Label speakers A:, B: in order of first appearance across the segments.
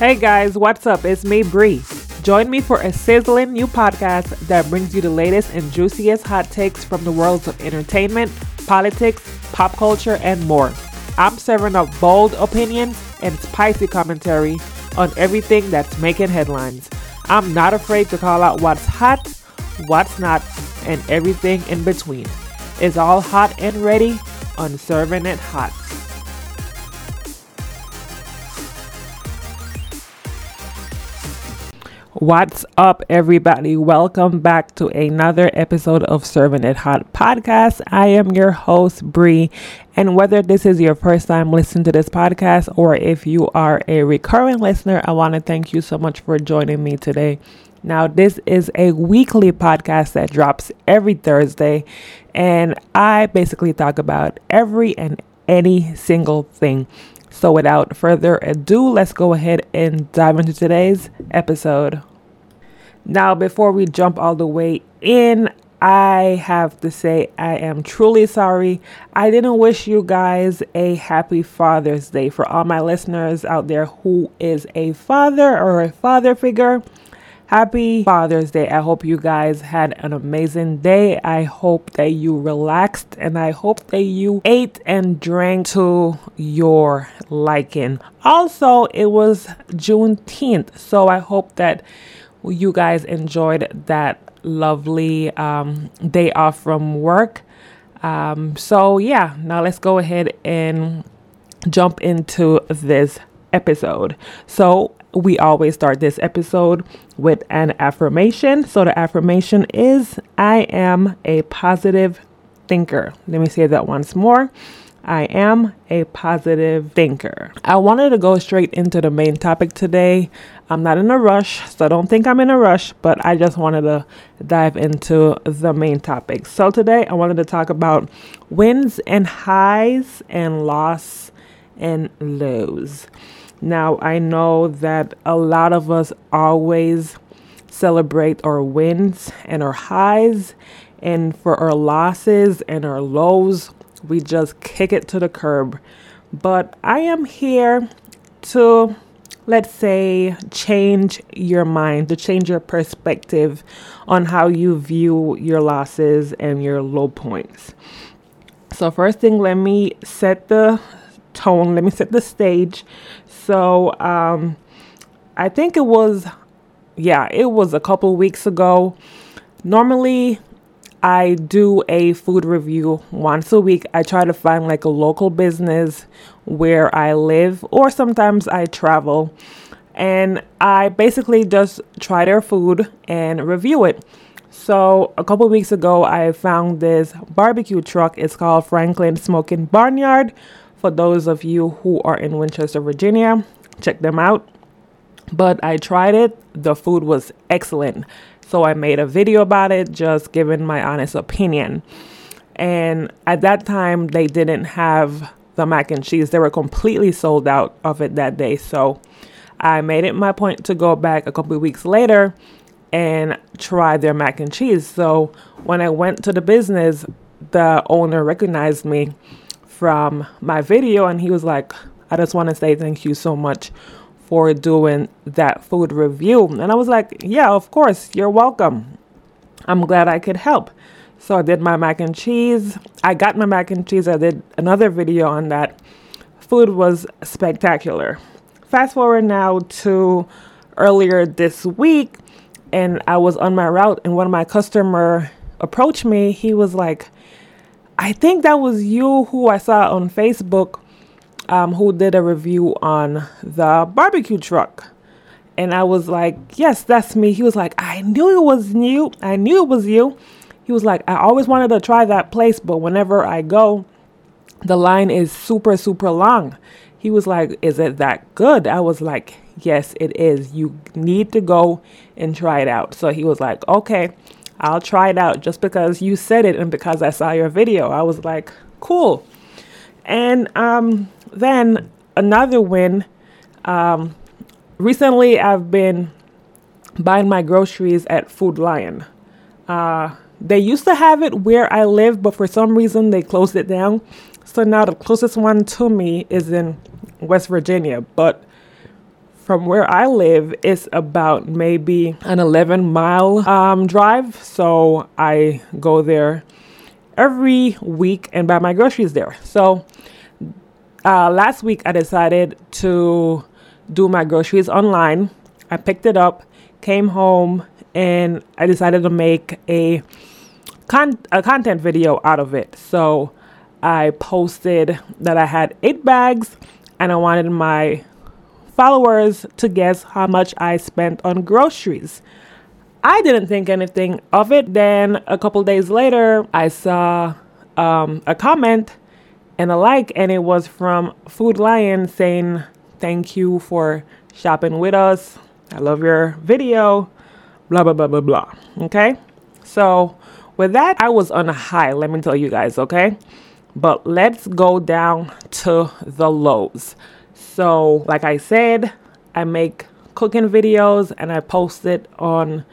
A: Hey guys, what's up? It's me, Bree. Join me for a sizzling new podcast that brings you the latest and juiciest hot takes from the worlds of entertainment, politics, pop culture, and more. I'm serving up bold opinions and spicy commentary on everything that's making headlines. I'm not afraid to call out what's hot, what's not, and everything in between. It's all hot and ready on Serving It Hot. What's up, everybody? Welcome back to another episode of Serving It Hot podcast. I am your host, Bree, and whether this is your first time listening to this podcast or if you are a recurring listener, I want to thank you so much for joining me today. Now, this is a weekly podcast that drops every Thursday, and I basically talk about every and any single thing so, without further ado, let's go ahead and dive into today's episode. Now, before we jump all the way in, I have to say I am truly sorry. I didn't wish you guys a happy Father's Day for all my listeners out there who is a father or a father figure. Happy Father's Day. I hope you guys had an amazing day. I hope that you relaxed and I hope that you ate and drank to your liking. Also, it was Juneteenth, so I hope that you guys enjoyed that lovely um, day off from work. Um, so, yeah, now let's go ahead and jump into this episode. So, we always start this episode with an affirmation. So the affirmation is I am a positive thinker. Let me say that once more. I am a positive thinker. I wanted to go straight into the main topic today. I'm not in a rush, so don't think I'm in a rush, but I just wanted to dive into the main topic. So today I wanted to talk about wins and highs and loss and lows. Now, I know that a lot of us always celebrate our wins and our highs, and for our losses and our lows, we just kick it to the curb. But I am here to, let's say, change your mind, to change your perspective on how you view your losses and your low points. So, first thing, let me set the tone, let me set the stage so um, I think it was, yeah, it was a couple weeks ago. Normally, I do a food review once a week. I try to find like a local business where I live, or sometimes I travel. And I basically just try their food and review it. So, a couple weeks ago, I found this barbecue truck. It's called Franklin Smoking Barnyard. For those of you who are in Winchester, Virginia, check them out. But I tried it, the food was excellent. So I made a video about it, just giving my honest opinion. And at that time, they didn't have the mac and cheese, they were completely sold out of it that day. So I made it my point to go back a couple weeks later and try their mac and cheese. So when I went to the business, the owner recognized me from my video and he was like, I just want to say thank you so much for doing that food review. And I was like, yeah, of course, you're welcome. I'm glad I could help. So I did my mac and cheese. I got my mac and cheese. I did another video on that. Food was spectacular. Fast forward now to earlier this week, and I was on my route, and one of my customer approached me. He was like, I think that was you who I saw on Facebook um, who did a review on the barbecue truck. And I was like, yes, that's me. He was like, I knew it was you. I knew it was you. He was like, I always wanted to try that place, but whenever I go, the line is super, super long. He was like, Is it that good? I was like, Yes, it is. You need to go and try it out. So he was like, Okay. I'll try it out just because you said it and because I saw your video. I was like, cool. And um, then another win. Um, recently, I've been buying my groceries at Food Lion. Uh, they used to have it where I live, but for some reason they closed it down. So now the closest one to me is in West Virginia. But from where I live it's about maybe an 11 mile um, drive. So I go there every week and buy my groceries there. So uh, last week I decided to do my groceries online. I picked it up, came home, and I decided to make a con- a content video out of it. So I posted that I had eight bags and I wanted my followers to guess how much I spent on groceries. I didn't think anything of it. Then a couple days later, I saw um, a comment and a like, and it was from Food Lion saying, Thank you for shopping with us. I love your video. Blah, blah, blah, blah, blah. Okay. So, with that, I was on a high, let me tell you guys, okay? But let's go down to the lows. So, like I said, I make cooking videos and I post it on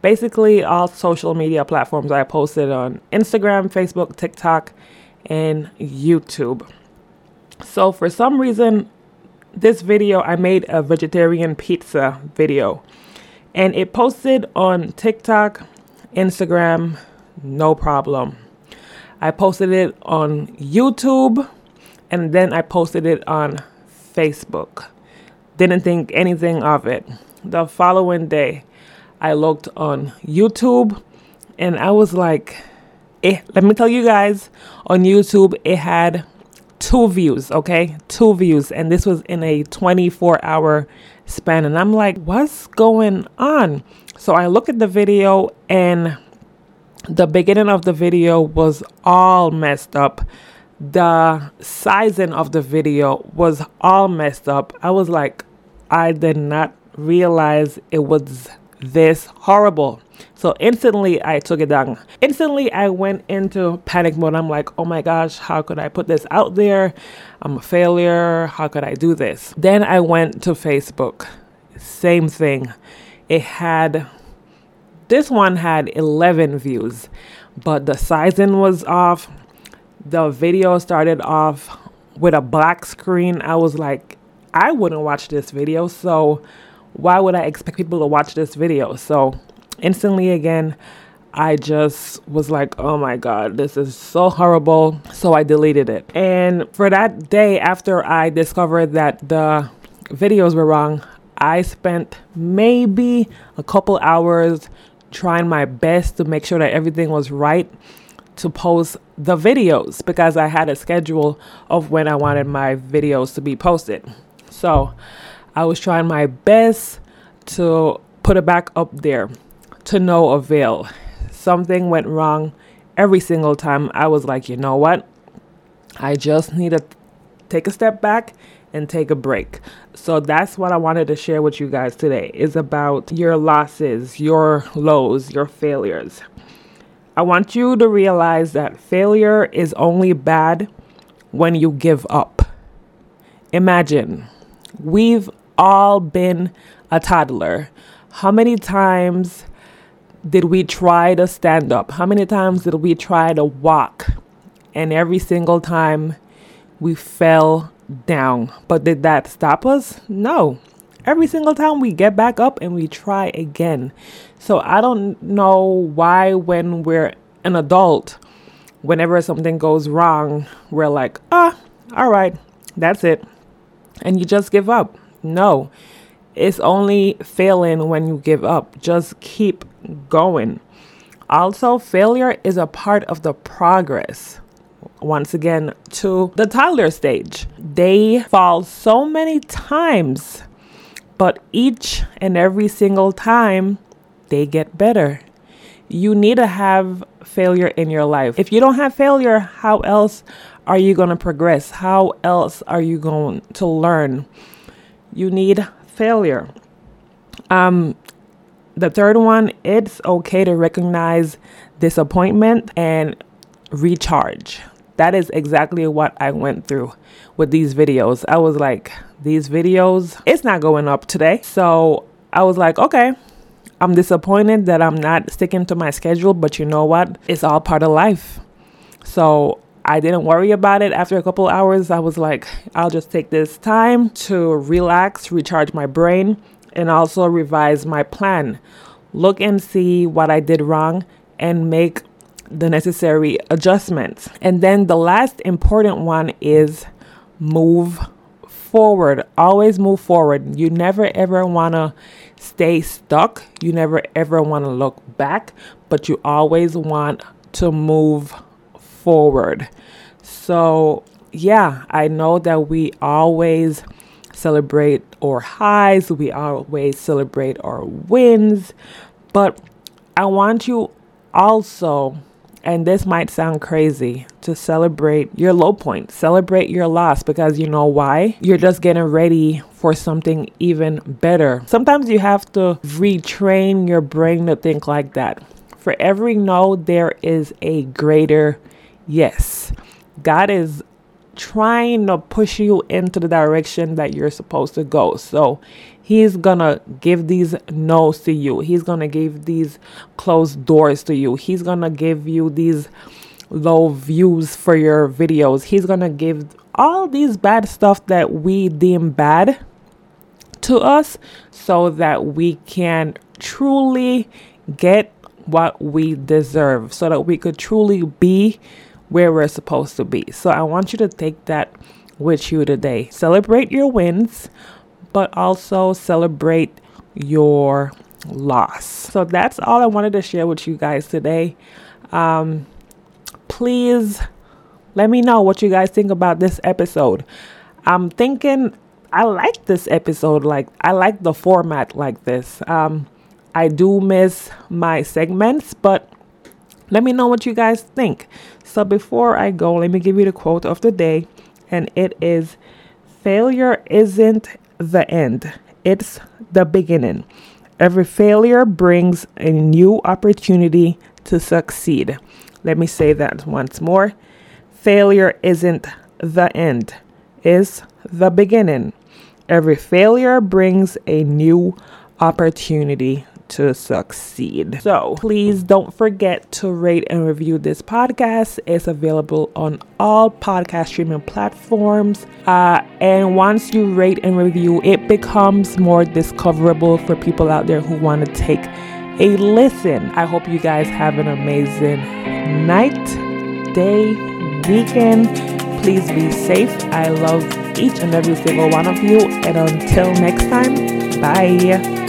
A: basically all social media platforms. I posted on Instagram, Facebook, TikTok, and YouTube. So, for some reason, this video I made a vegetarian pizza video and it posted on TikTok, Instagram, no problem. I posted it on YouTube and then I posted it on Facebook. Didn't think anything of it. The following day, I looked on YouTube and I was like, eh, let me tell you guys, on YouTube, it had two views, okay? Two views. And this was in a 24 hour span. And I'm like, what's going on? So I look at the video and the beginning of the video was all messed up. The sizing of the video was all messed up. I was like, I did not realize it was this horrible. So instantly I took it down. Instantly I went into panic mode. I'm like, oh my gosh, how could I put this out there? I'm a failure. How could I do this? Then I went to Facebook. Same thing. It had this one had 11 views, but the sizing was off. The video started off with a black screen. I was like, I wouldn't watch this video, so why would I expect people to watch this video? So instantly again, I just was like, oh my God, this is so horrible. So I deleted it. And for that day, after I discovered that the videos were wrong, I spent maybe a couple hours trying my best to make sure that everything was right to post the videos because I had a schedule of when I wanted my videos to be posted. So I was trying my best to put it back up there to no avail. Something went wrong every single time. I was like, you know what? I just need to take a step back and take a break. So that's what I wanted to share with you guys today is about your losses, your lows, your failures. I want you to realize that failure is only bad when you give up. Imagine we've all been a toddler. How many times did we try to stand up? How many times did we try to walk? And every single time we fell down. But did that stop us? No. Every single time we get back up and we try again. So I don't know why, when we're an adult, whenever something goes wrong, we're like, ah, all right, that's it. And you just give up. No, it's only failing when you give up. Just keep going. Also, failure is a part of the progress once again to the toddler stage. They fall so many times, but each and every single time they get better. You need to have failure in your life. If you don't have failure, how else are you going to progress? How else are you going to learn? You need failure. Um, the third one, it's okay to recognize disappointment and recharge that is exactly what I went through with these videos. I was like, these videos, it's not going up today. So I was like, okay, I'm disappointed that I'm not sticking to my schedule, but you know what? It's all part of life. So I didn't worry about it. After a couple hours, I was like, I'll just take this time to relax, recharge my brain, and also revise my plan. Look and see what I did wrong and make the necessary adjustments. And then the last important one is move forward. Always move forward. You never ever want to stay stuck. You never ever want to look back, but you always want to move forward. So, yeah, I know that we always celebrate our highs, we always celebrate our wins, but I want you also and this might sound crazy to celebrate your low point, celebrate your loss because you know why? You're just getting ready for something even better. Sometimes you have to retrain your brain to think like that. For every no, there is a greater yes. God is trying to push you into the direction that you're supposed to go. So He's gonna give these no's to you. He's gonna give these closed doors to you. He's gonna give you these low views for your videos. He's gonna give all these bad stuff that we deem bad to us so that we can truly get what we deserve, so that we could truly be where we're supposed to be. So I want you to take that with you today. Celebrate your wins, but also celebrate your loss. So that's all I wanted to share with you guys today. Um, please let me know what you guys think about this episode. I'm thinking I like this episode. Like I like the format like this. Um, I do miss my segments, but let me know what you guys think. So before I go, let me give you the quote of the day, and it is Failure isn't the end, it's the beginning. Every failure brings a new opportunity to succeed. Let me say that once more. Failure isn't the end, it's the beginning. Every failure brings a new opportunity to succeed. So please don't forget to rate and review this podcast. It's available on all podcast streaming platforms. Uh, and once you rate and review, it becomes more discoverable for people out there who want to take a listen. I hope you guys have an amazing night, day, weekend. Please be safe. I love each and every single one of you. And until next time, bye.